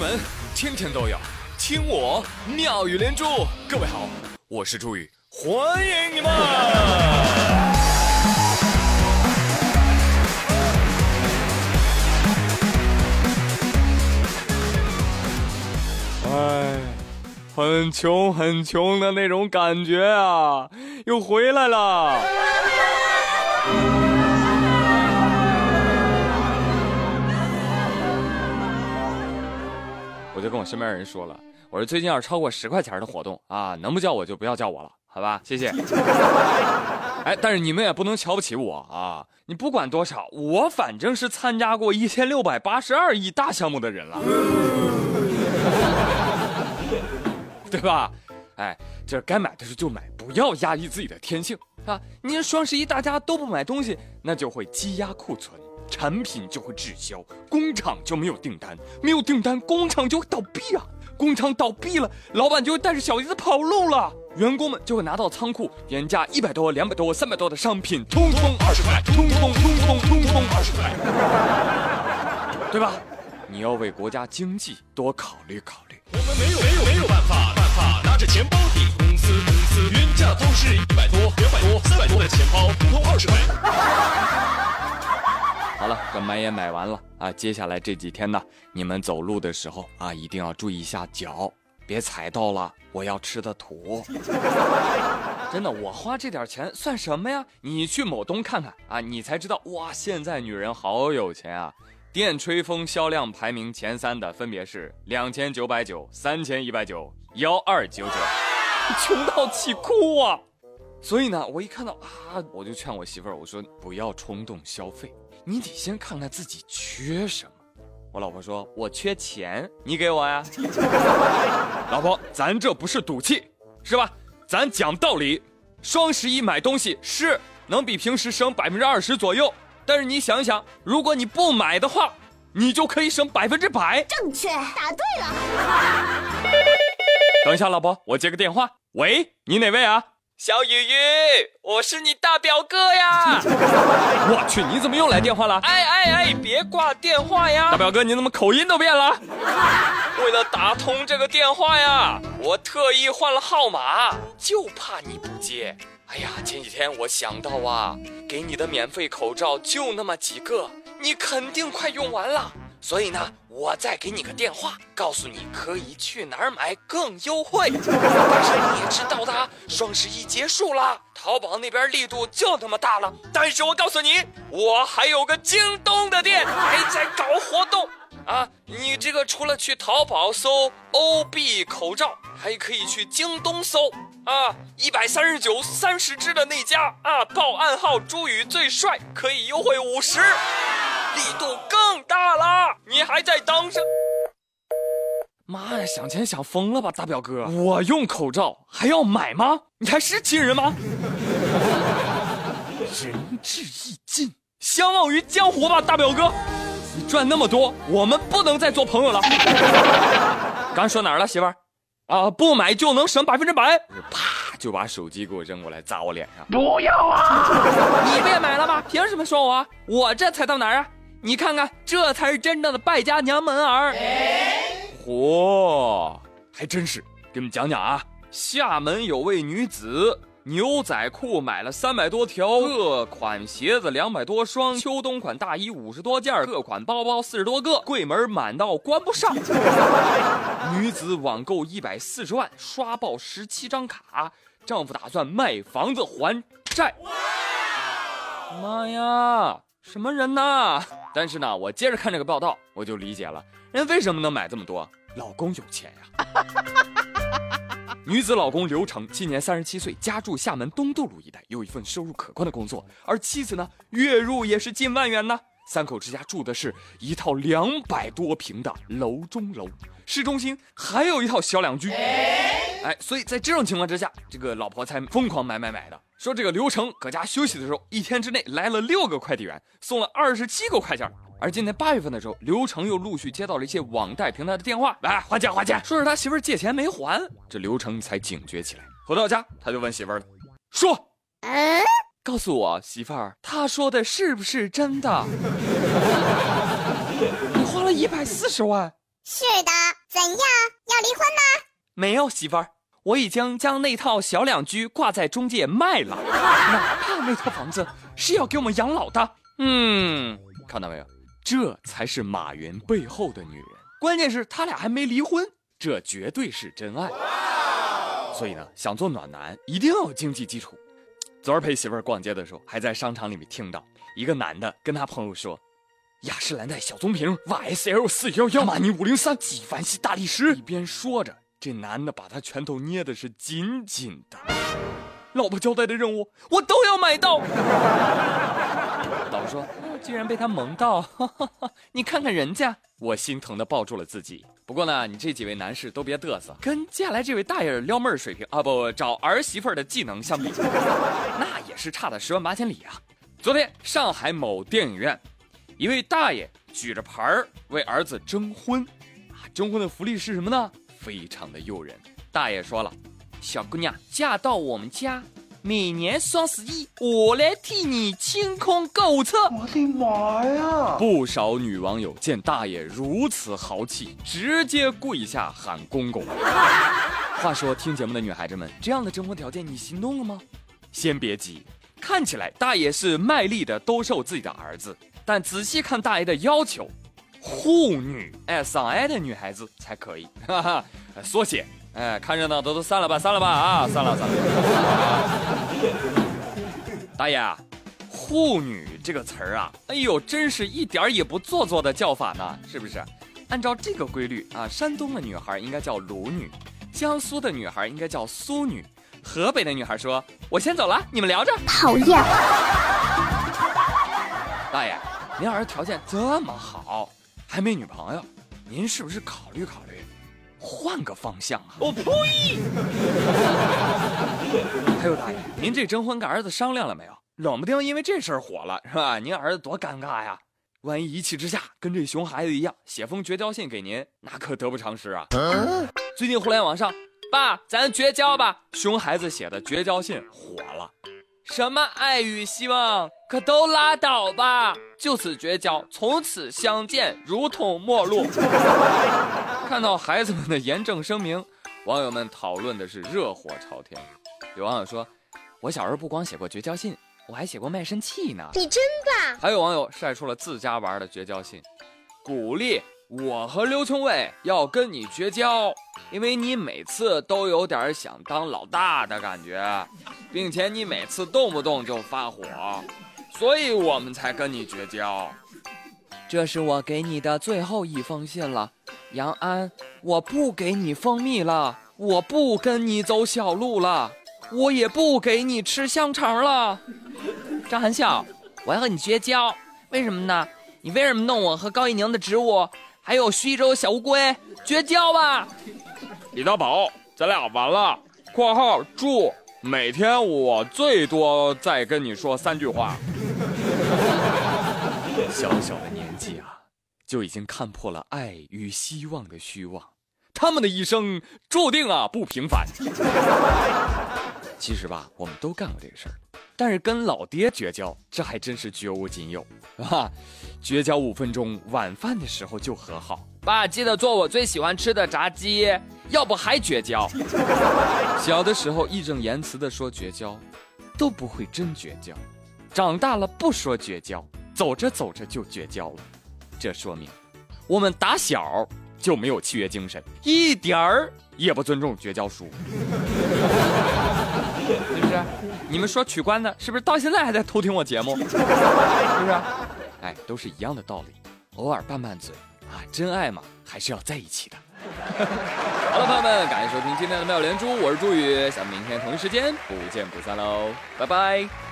闻天天都有，听我妙语连珠。各位好，我是朱宇，欢迎你们！哎，很穷很穷的那种感觉啊，又回来了。我就跟我身边人说了，我说最近要是超过十块钱的活动啊，能不叫我就不要叫我了，好吧？谢谢。哎，但是你们也不能瞧不起我啊！你不管多少，我反正是参加过一千六百八十二亿大项目的人了，对吧？哎，这该买的时候就买，不要压抑自己的天性啊！你双十一大家都不买东西，那就会积压库存。产品就会滞销，工厂就没有订单，没有订单，工厂就会倒闭啊！工厂倒闭了，老板就会带着小姨子跑路了，员工们就会拿到仓库原价一百多、两百多、三百多的商品，通通二十块，通通通通通通二十块，对吧？你要为国家经济多考虑考虑。我们没有没有没有办法办法，拿着钱包抵公司公司原价都是一百多、两百多、三百多的钱包，通通二十块。这买也买完了啊！接下来这几天呢，你们走路的时候啊，一定要注意一下脚，别踩到了我要吃的土。真的，我花这点钱算什么呀？你去某东看看啊，你才知道哇！现在女人好有钱啊！电吹风销量排名前三的分别是两千九百九、三千一百九、幺二九九，穷到气哭啊！所以呢，我一看到啊，我就劝我媳妇儿，我说不要冲动消费。你得先看看自己缺什么。我老婆说：“我缺钱，你给我呀。”老婆，咱这不是赌气，是吧？咱讲道理。双十一买东西是能比平时省百分之二十左右，但是你想想，如果你不买的话，你就可以省百分之百。正确，答对了。等一下，老婆，我接个电话。喂，你哪位啊？小雨雨，我是你大表哥呀！我去，你怎么又来电话了？哎哎哎，别挂电话呀！大表哥，你怎么口音都变了？为了打通这个电话呀，我特意换了号码，就怕你不接。哎呀，前几天我想到啊，给你的免费口罩就那么几个，你肯定快用完了。所以呢，我再给你个电话，告诉你可以去哪儿买更优惠。但是你也知道的，双十一结束了，淘宝那边力度就那么大了。但是我告诉你，我还有个京东的店还在搞活动啊！你这个除了去淘宝搜 OB 口罩，还可以去京东搜啊，一百三十九三十支的那家啊，报暗号朱宇最帅，可以优惠五十。力度更大，还在当上？妈呀，想钱想疯了吧，大表哥！我用口罩还要买吗？你还是亲人吗？仁至义尽，相忘于江湖吧，大表哥！你赚那么多，我们不能再做朋友了。刚说哪儿了，媳妇儿？啊，不买就能省百分之百？啪，就把手机给我扔过来砸我脸上！不要啊！你不也买了吗？凭什么说我？我这才到哪儿啊？你看看，这才是真正的败家娘们儿。嚯，还真是！给你们讲讲啊，厦门有位女子，牛仔裤买了三百多条，各款鞋子两百多双，秋冬款大衣五十多件，各款包包四十多个，柜门满到关不上。女子网购一百四十万，刷爆十七张卡，丈夫打算卖房子还债。妈呀！什么人呐？但是呢，我接着看这个报道，我就理解了，人为什么能买这么多？老公有钱呀！女子老公刘成今年三十七岁，家住厦门东渡路一带，有一份收入可观的工作，而妻子呢，月入也是近万元呢。三口之家住的是一套两百多平的楼中楼，市中心还有一套小两居。哎，所以在这种情况之下，这个老婆才疯狂买买买的。说这个刘成搁家休息的时候，一天之内来了六个快递员，送了二十七个快件。而今年八月份的时候，刘成又陆续接到了一些网贷平台的电话，来还钱还钱，说是他媳妇借钱没还。这刘成才警觉起来，回到家他就问媳妇了，说，告诉我媳妇儿，他说的是不是真的？你花了一百四十万。是的，怎样？要离婚吗？没有，媳妇儿，我已经将那套小两居挂在中介卖了，哪怕那套房子是要给我们养老的。嗯，看到没有，这才是马云背后的女人。关键是他俩还没离婚，这绝对是真爱。所以呢，想做暖男一定要有经济基础。昨儿陪媳妇儿逛街的时候，还在商场里面听到一个男的跟他朋友说：“雅诗兰黛小棕瓶，YSL 四幺幺，玛尼五零三，纪梵希大理石。”一边说着，这男的把他拳头捏的是紧紧的。老婆交代的任务，我都要买到。老婆说：“居然被他萌到，你看看人家。”我心疼的抱住了自己。不过呢，你这几位男士都别嘚瑟，跟接下来这位大爷撩妹儿水平啊，不找儿媳妇儿的技能相比，那也是差了十万八千里啊。昨天上海某电影院，一位大爷举着牌儿为儿子征婚，啊，征婚的福利是什么呢？非常的诱人。大爷说了，小姑娘嫁到我们家。每年双十一，我来替你清空购物车。我的妈呀！不少女网友见大爷如此豪气，直接跪下喊公公。话说，听节目的女孩子们，这样的征婚条件你心动了吗？先别急，看起来大爷是卖力的兜售自己的儿子，但仔细看大爷的要求，护女，哎，上爱的女孩子才可以。哈哈，缩写。哎，看热闹的都散了吧，散了吧啊，散了散了。大爷，护女这个词儿啊，哎呦，真是一点儿也不做作的叫法呢，是不是？按照这个规律啊，山东的女孩应该叫鲁女，江苏的女孩应该叫苏女，河北的女孩说：“我先走了，你们聊着。”讨厌。大爷，您儿子条件这么好，还没女朋友，您是不是考虑考虑？换个方向啊！我呸！还有大爷，您这征婚跟儿子商量了没有？冷不丁因为这事儿火了是吧？您儿子多尴尬呀！万一一气之下跟这熊孩子一样写封绝交信给您，那可得不偿失啊！最近互联网上，爸，咱绝交吧！熊孩子写的绝交信火了。什么爱与希望，可都拉倒吧！就此绝交，从此相见如同陌路。看到孩子们的严正声明，网友们讨论的是热火朝天。有网友说：“我小时候不光写过绝交信，我还写过卖身契呢。”你真棒！还有网友晒出了自家玩的绝交信，鼓励我和刘琼伟要跟你绝交。因为你每次都有点想当老大的感觉，并且你每次动不动就发火，所以我们才跟你绝交。这是我给你的最后一封信了，杨安，我不给你蜂蜜了，我不跟你走小路了，我也不给你吃香肠了。张含笑，我要和你绝交，为什么呢？你为什么弄我和高一宁的植物，还有徐州小乌龟？绝交吧！李大宝，咱俩完了。（括号注：每天我最多再跟你说三句话。）小小的年纪啊，就已经看破了爱与希望的虚妄，他们的一生注定啊不平凡。其实吧，我们都干过这个事儿，但是跟老爹绝交，这还真是绝无仅有，啊？绝交五分钟，晚饭的时候就和好。爸，记得做我最喜欢吃的炸鸡。要不还绝交？小的时候义正言辞的说绝交，都不会真绝交；长大了不说绝交，走着走着就绝交了。这说明我们打小就没有契约精神，一点儿也不尊重绝交书，是不是？你们说取关的，是不是到现在还在偷听我节目？是不是？哎，都是一样的道理，偶尔拌拌嘴啊，真爱嘛，还是要在一起的。好了，朋友们，感谢收听今天的妙连珠，我是朱宇，咱们明天同一时间不见不散喽，拜拜。